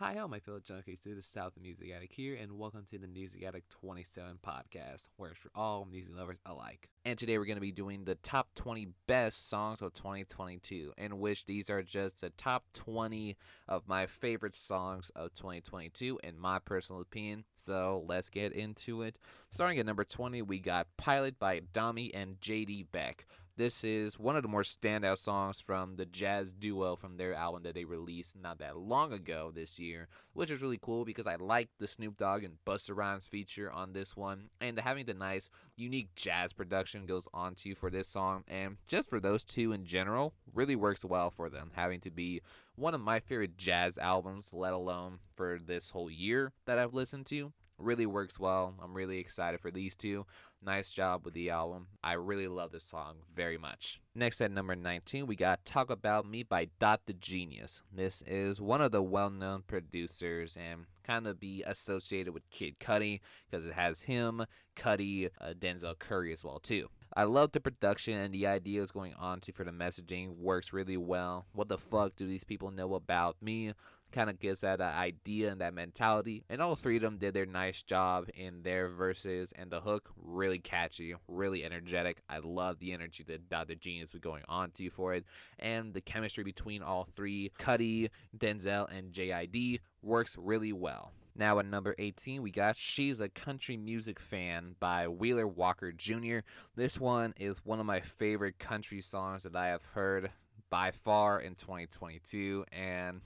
Hi, all my fellow junkies. This is South of Music Addict here, and welcome to the Music Addict 27 podcast, where it's for all music lovers alike. And today we're going to be doing the top 20 best songs of 2022, in which these are just the top 20 of my favorite songs of 2022, in my personal opinion. So let's get into it. Starting at number 20, we got Pilot by DOMi and JD Beck. This is one of the more standout songs from the jazz duo from their album that they released not that long ago this year, which is really cool because I like the Snoop Dogg and Busta Rhymes feature on this one, and having the nice, unique jazz production goes on to for this song, and just for those two in general, really works well for them, having to be one of my favorite jazz albums, let alone for this whole year that I've listened to really works well. I'm really excited for these two. Nice job with the album. I really love this song very much. Next at number 19, we got Talk About Me by Dot the Genius. This is one of the well known producers and kind of be associated with Kid Cudi because it has him, Cudi, uh, Denzel Curry as well too. I love the production and the ideas going on to for the messaging works really well. What the fuck do these people know about me? Kind of gives that uh, idea and that mentality. And all three of them did their nice job in their verses, and the hook really catchy, really energetic. I love the energy that Dr. Genius was going on to for it, and the chemistry between all three, Cudi, Denzel, and JID works really well. Now at number 18, we got She's a Country Music Fan by Wheeler Walker Jr. This one is one of my favorite country songs that I have heard by far in 2022, and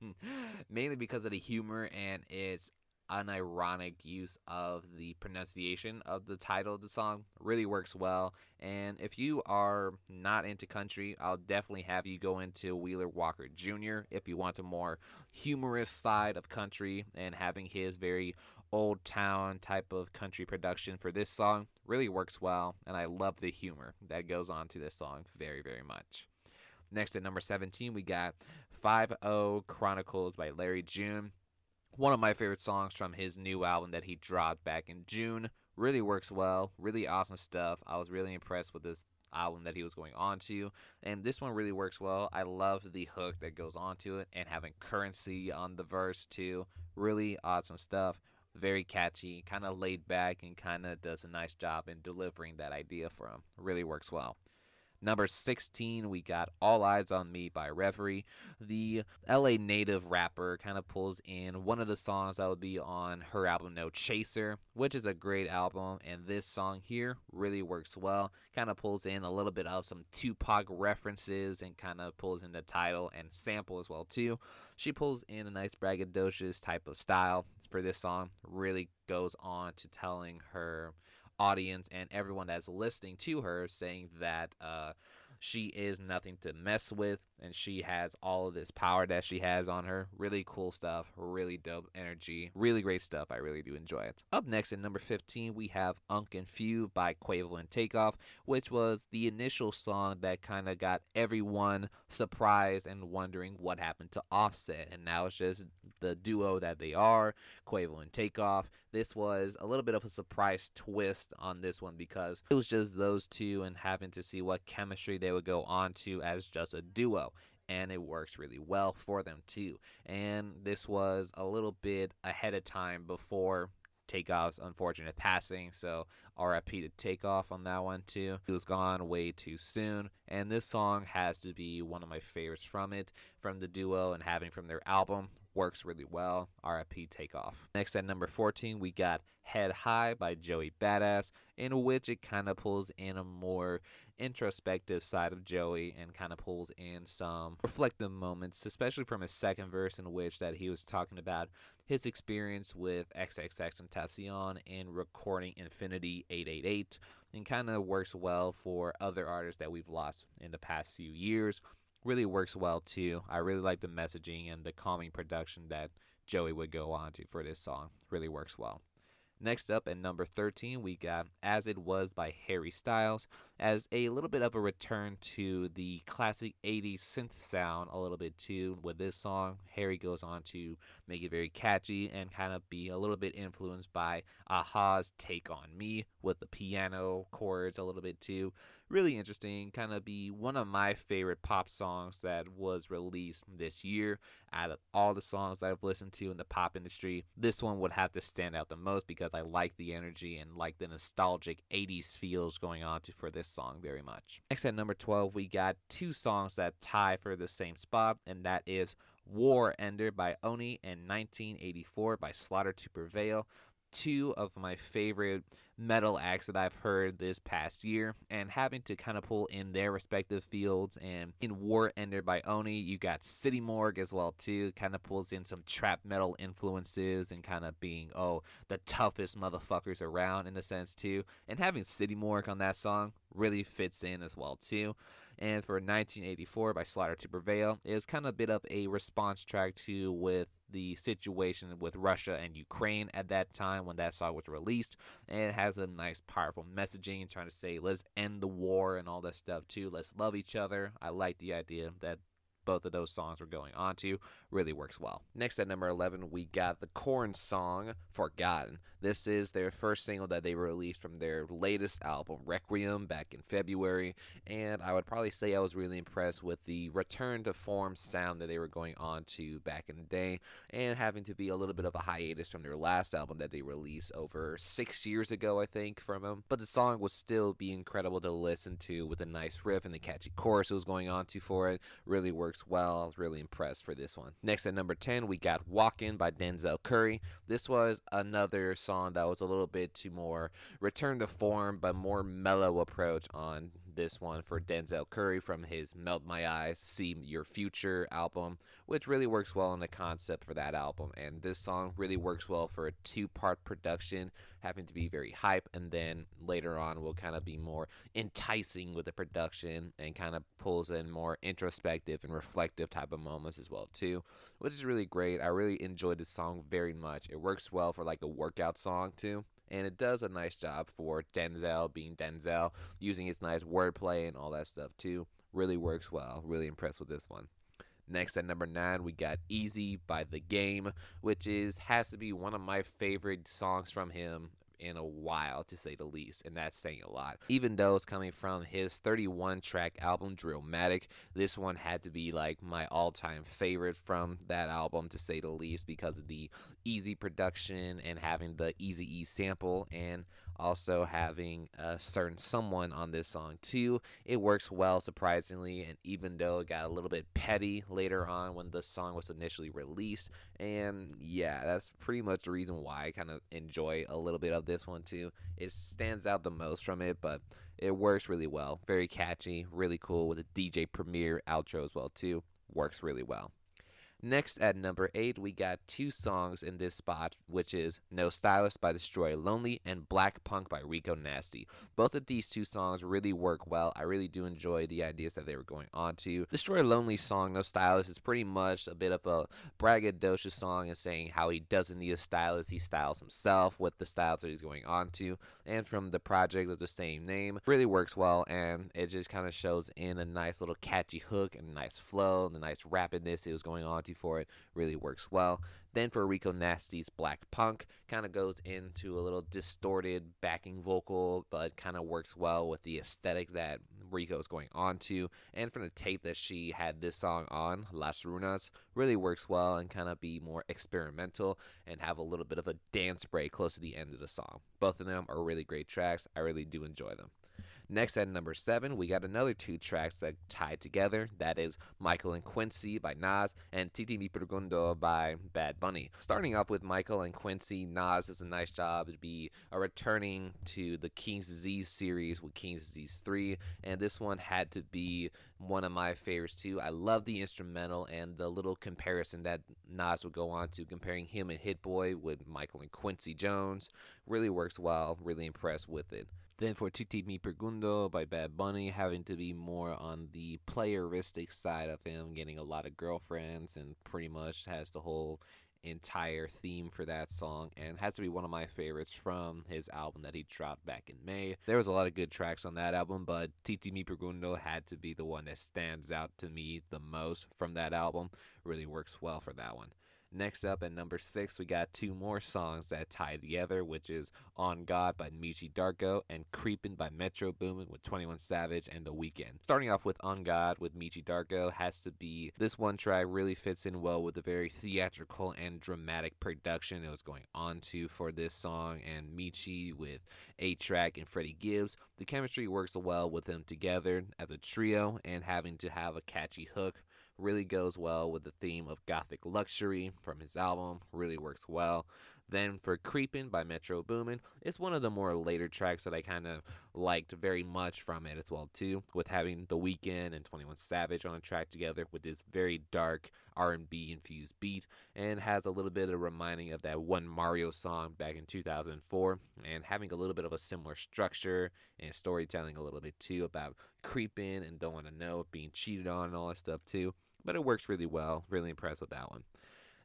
mainly because of the humor and its unironic use of the pronunciation of the title of the song really works well. And if you are not into country, I'll definitely have you go into Wheeler Walker Jr. if you want a more humorous side of country and having his very old town type of country production for this song really works well. And I love the humor that goes on to this song very, very much. Next at number 17, we got 5 0 Chronicles by Larry June. One of my favorite songs from his new album that he dropped back in June. Really works well, really awesome stuff. I was really impressed with this album that he was going on to. And this one really works well. I love the hook that goes on to it and having Curren$y on the verse too. Really awesome stuff. Very catchy, kind of laid back, and kind of does a nice job in delivering that idea for him. Really works well. Number 16, we got All Eyes on Me by Reverie. The LA native rapper kind of pulls in one of the songs that would be on her album No Chaser, which is a great album. And this song here really works well. Kind of pulls in a little bit of some Tupac references and kind of pulls in the title and sample as well too. She pulls in a nice braggadocious type of style for this song. Really goes on to telling her audience and everyone that's listening to her saying that uh, she is nothing to mess with and she has all of this power that she has on her. Really cool stuff, really dope energy, really great stuff. I really do enjoy it. Up next at number 15, we have Unc and Phew by Quavo and Takeoff, which was the initial song that kind of got everyone surprised and wondering what happened to Offset. And now it's just the duo that they are, Quavo and Takeoff. This was a little bit of a surprise twist on this one because it was just those two and having to see what chemistry they would go on to as just a duo and it works really well for them too. And this was a little bit ahead of time before Takeoff's unfortunate passing, so RIP to Takeoff on that one too. He was gone way too soon, and this song has to be one of my favorites from it, from the duo and having from their album. Works really well. RIP Takeoff. Next at number 14, we got Head High by Joey Badass, in which it kind of pulls in a more introspective side of Joey and kind of pulls in some reflective moments, especially from his second verse, in which that he was talking about his experience with XXXTentacion in recording Infinity 888, and kind of works well for other artists that we've lost in the past few years. Really works well too. I really like the messaging and the calming production that Joey would go on to for this song. Really works well. Next up at number 13, we got As It Was by Harry Styles as a little bit of a return to the classic 80s synth sound a little bit too. With this song, Harry goes on to make it very catchy and kind of be a little bit influenced by a-ha's Take On Me with the piano chords a little bit too. really interesting. Kind of be one of my favorite pop songs that was released this year. Out of all the songs that I've listened to in the pop industry, this one would have to stand out the most because I like the energy and like the nostalgic 80s feels going on to for this song very much. Next at number 12, we got two songs that tie for the same spot, and that is War Ender by Oni and 1984 by Slaughter to Prevail two of my favorite metal acts that I've heard this past year, and having to kind of pull in their respective fields. And in War Ender by Oni, you got City Morgue as well too. Kind of pulls in some trap metal influences and kind of being oh the toughest motherfuckers around in a sense too. And having City Morgue on that song really fits in as well too and for 1984 by Slaughter to Prevail. It was kind of a bit of a response track to with the situation with Russia and Ukraine at that time when that song was released. And it has a nice, powerful messaging trying to say, let's end the war and all that stuff too. Let's love each other. I like the idea that both of those songs were going on to really works well. Next at number 11, we got the Korn song Forgotten. This is their first single that they released from their latest album, Requiem, back in February. And I would probably say I was really impressed with the return to form sound that they were going on to back in the day and having to be a little bit of a hiatus from their last album that they released over six years ago, I think, from them. But the song would still be incredible to listen to with a nice riff and the catchy chorus it was going on to for it. Really works well. I was really impressed for this one. Next at number 10, we got Walkin' by Denzel Curry. This was another song that was a little bit too more return to form, but more mellow approach on this one for Denzel Curry from his Melt My Eyes, See Your Future album, which really works well in the concept for that album. And this song really works well for a two part production, having to be very hype, and then later on will kind of be more enticing with the production and kind of pulls in more introspective and reflective type of moments as well too, which is really great. I really enjoyed this song very much. It works well for like a workout song too and it does a nice job for Denzel being Denzel, using its nice wordplay and all that stuff too. Really works well. Really impressed with this one. Next at number nine, we got "Easy" by The Game, which is has to be one of my favorite songs from him in a while, to say the least, and that's saying a lot. Even though it's coming from his 31 track album, Drillmatic, this one had to be like my all time favorite from that album, to say the least, because of the easy production and having the Easy E sample and also having a certain someone on this song too. It works well surprisingly and even though it got a little bit petty later on when the song was initially released and yeah, that's pretty much the reason why I kind of enjoy a little bit of this one too. It stands out the most from it, but it works really well. Very catchy, really cool with a DJ Premier outro as well too. Works really well. Next at number 8, we got two songs in this spot, which is No Stylist by Destroy Lonely and Black Punk by Rico Nasty. Both of these two songs really work well. I really do enjoy the ideas that they were going on to. Destroy Lonely song, No Stylist, is pretty much a bit of a braggadocious song and saying how he doesn't need a stylist, he styles himself with the styles that he's going on to. And from the project of the same name, really works well and it just kind of shows in a nice little catchy hook and nice flow and a nice rapidness it was going on to for it really works well. Then for Rico Nasty's Black Punk, kind of goes into a little distorted backing vocal, but kind of works well with the aesthetic that Rico is going on to. And from the tape that she had this song on, Las Ruinas, really works well and kind of be more experimental and have a little bit of a dance break close to the end of the song. Both of them are really great tracks. I really do enjoy them. Next at number seven, we got another two tracks that tied together. That is Michael and Quincy by Nas and Tití Me Preguntó by Bad Bunny. Starting off with Michael and Quincy, Nas does a nice job to be a returning to the King's Disease series with King's Disease 3, and this one had to be one of my favorites too. I love the instrumental and the little comparison that Nas would go on to comparing him and Hit Boy with Michael and Quincy Jones. Really works well, really impressed with it. Then for Tití Me Preguntó by Bad Bunny, having to be more on the playeristic side of him, getting a lot of girlfriends, and pretty much has the whole entire theme for that song and has to be one of my favorites from his album that he dropped back in May. There was a lot of good tracks on that album, but Tití Me Preguntó had to be the one that stands out to me the most from that album. Really works well for that one. Next up at number six, we got two more songs that tie together, which is On God by Meechy Darko and Creepin' by Metro Boomin with 21 Savage and The Weeknd. Starting off with On God with Meechy Darko has to be this one track really fits in well with the very theatrical and dramatic production it was going on to for this song and Meechy with A Track and Freddie Gibbs. The chemistry works well with them together as a trio and having to have a catchy hook really goes well with the theme of gothic luxury from his album, really works well. Then for Creepin' by Metro Boomin, it's one of the more later tracks that I kind of liked very much from it as well too, with having The Weeknd and 21 Savage on a track together with this very dark R&B infused beat and has a little bit of reminding of that one Mario song back in 2004 and having a little bit of a similar structure and storytelling a little bit too about creeping and don't want to know, being cheated on and all that stuff too. But it works really well. Really impressed with that one.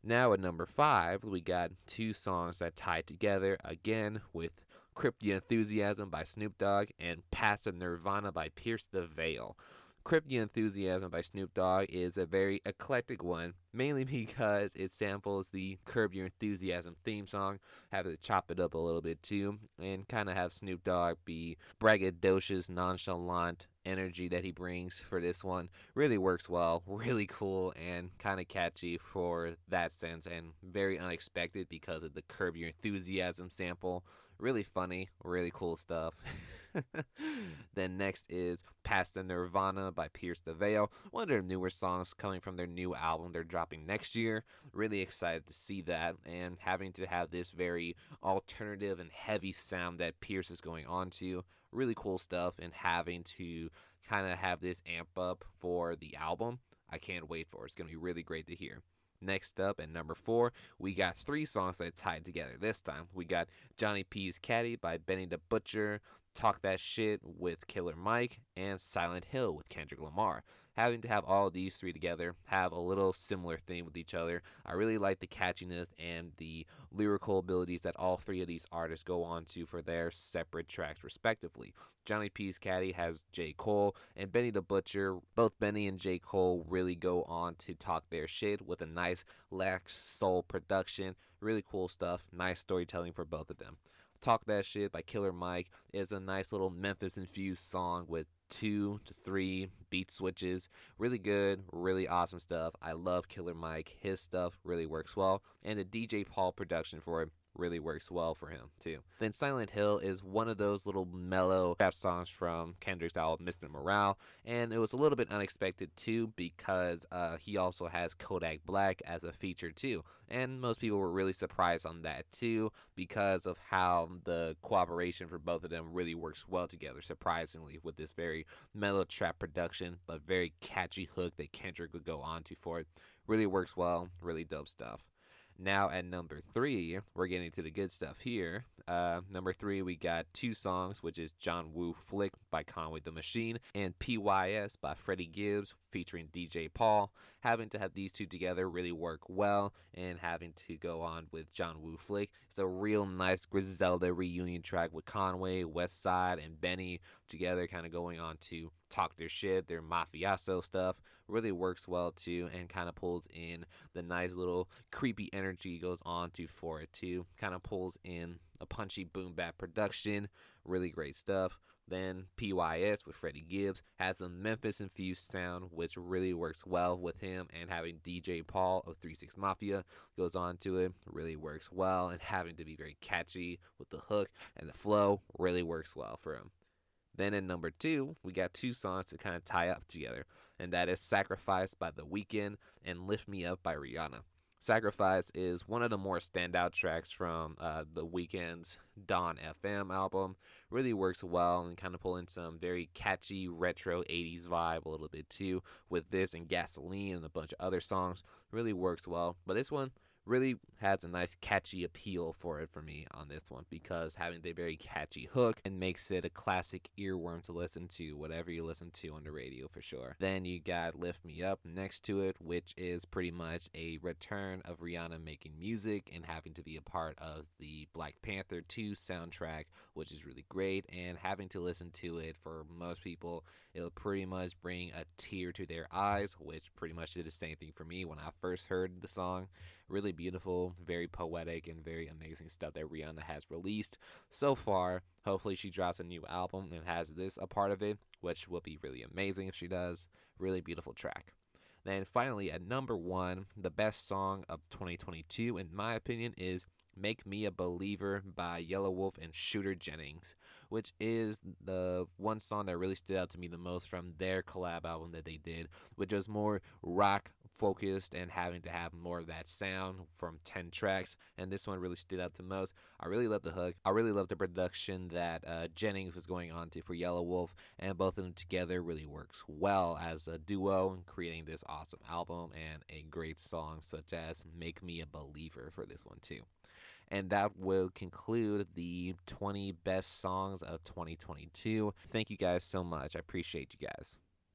Now at number five, we got two songs that tie together again with Crip the Enthusiasm by Snoop Dogg and Pass the Nirvana by Pierce the Veil. Crip the Enthusiasm by Snoop Dogg is a very eclectic one, mainly because it samples the Curb Your Enthusiasm theme song, have to chop it up a little bit too, and kind of have Snoop Dogg be braggadocious, nonchalant, energy that he brings for this one really works well, really cool, and kind of catchy for that sense, and very unexpected because of the Curb Your Enthusiasm sample. Really funny, really cool stuff. then next is Pass the Nirvana by Pierce the Veil, one of their newer songs coming from their new album they're dropping next year. Really excited to see that and having to have this very alternative and heavy sound that Pierce is going on to really cool stuff and having to kind of have this amp up for the album. I can't wait for it. It's going to be really great to hear. Next up at number four, we got three songs that tied together this time. We got Johnny P's Caddy by Benny the Butcher, Talk That Shit with Killer Mike, and Silent Hill with Kendrick Lamar having to have all these three together have a little similar theme with each other. I really like the catchiness and the lyrical abilities that all three of these artists go on to for their separate tracks, respectively. Johnny P's Caddy has J. Cole, and Benny the Butcher. Both Benny and J. Cole really go on to talk their shit with a nice, lax soul production. Really cool stuff. Nice storytelling for both of them. Talk That Shit by Killer Mike is a nice little Memphis infused song with two to three beat switches. Really good, really awesome stuff. I love Killer Mike. His stuff really works well. And the DJ Paul production for it really works well for him too. Then Silent Hill is one of those little mellow rap songs from Kendrick's album Mr. Morale, and it was a little bit unexpected too because uh, he also has Kodak Black as a feature too, and most people were really surprised on that too because of how the cooperation for both of them really works well together. Surprisingly, with this very mellow trap production but very catchy hook that Kendrick would go on to for it, really works well. Really dope stuff. Now at number three, we're getting to the good stuff here. Uh, number three, we got two songs, which is John Woo Flick by Conway the Machine and PYS by Freddie Gibbs featuring DJ Paul. Having to have these two together really work well, and having to go on with John Woo Flick. It's a real nice Griselda reunion track with Conway, Westside, and Benny together, kind of going on to talk their shit, their mafioso stuff. Really works well too, and kind of pulls in the nice little creepy energy goes on to for it too. Kind of pulls in a punchy boom bap production. Really great stuff. Then PYS with Freddie Gibbs has a Memphis infused sound, which really works well with him. And having DJ Paul of 3 6 Mafia goes on to it really works well. And having to be very catchy with the hook and the flow really works well for him. Then in number two, we got two songs to kind of tie up together, and that is Sacrifice by The Weeknd and Lift Me Up by Rihanna. Sacrifice is one of the more standout tracks from uh, the Weeknd's Dawn FM album. Really works well and kind of pull in some very catchy retro 80s vibe a little bit too with this and Gasoline and a bunch of other songs. Really works well. But this one really has a nice catchy appeal for it for me on this one because having the very catchy hook and makes it a classic earworm to listen to whatever you listen to on the radio for sure. Then you got Lift Me Up next to it, which is pretty much a return of Rihanna making music and having to be a part of the Black Panther 2 soundtrack, which is really great. And having to listen to it for most people, it'll pretty much bring a tear to their eyes, which pretty much did the same thing for me when I first heard the song. Really beautiful, very poetic, and very amazing stuff that Rihanna has released so far. Hopefully, she drops a new album and has this a part of it, which will be really amazing if she does. Really beautiful track. Then finally, at number one, the best song of 2022, in my opinion, is Make Me a Believer by Yelawolf and Shooter Jennings, which is the one song that really stood out to me the most from their collab album that they did, which was more rock focused and having to have more of that sound from 10 tracks. And this one really stood out the most. I really love the hook. I really love the production that uh, Jennings was going on to for Yelawolf and both of them together really works well as a duo in creating this awesome album and a great song such as Make Me a Believer for this one too. And that will conclude the 20 best songs of 2022. Thank you guys so much. I appreciate you guys.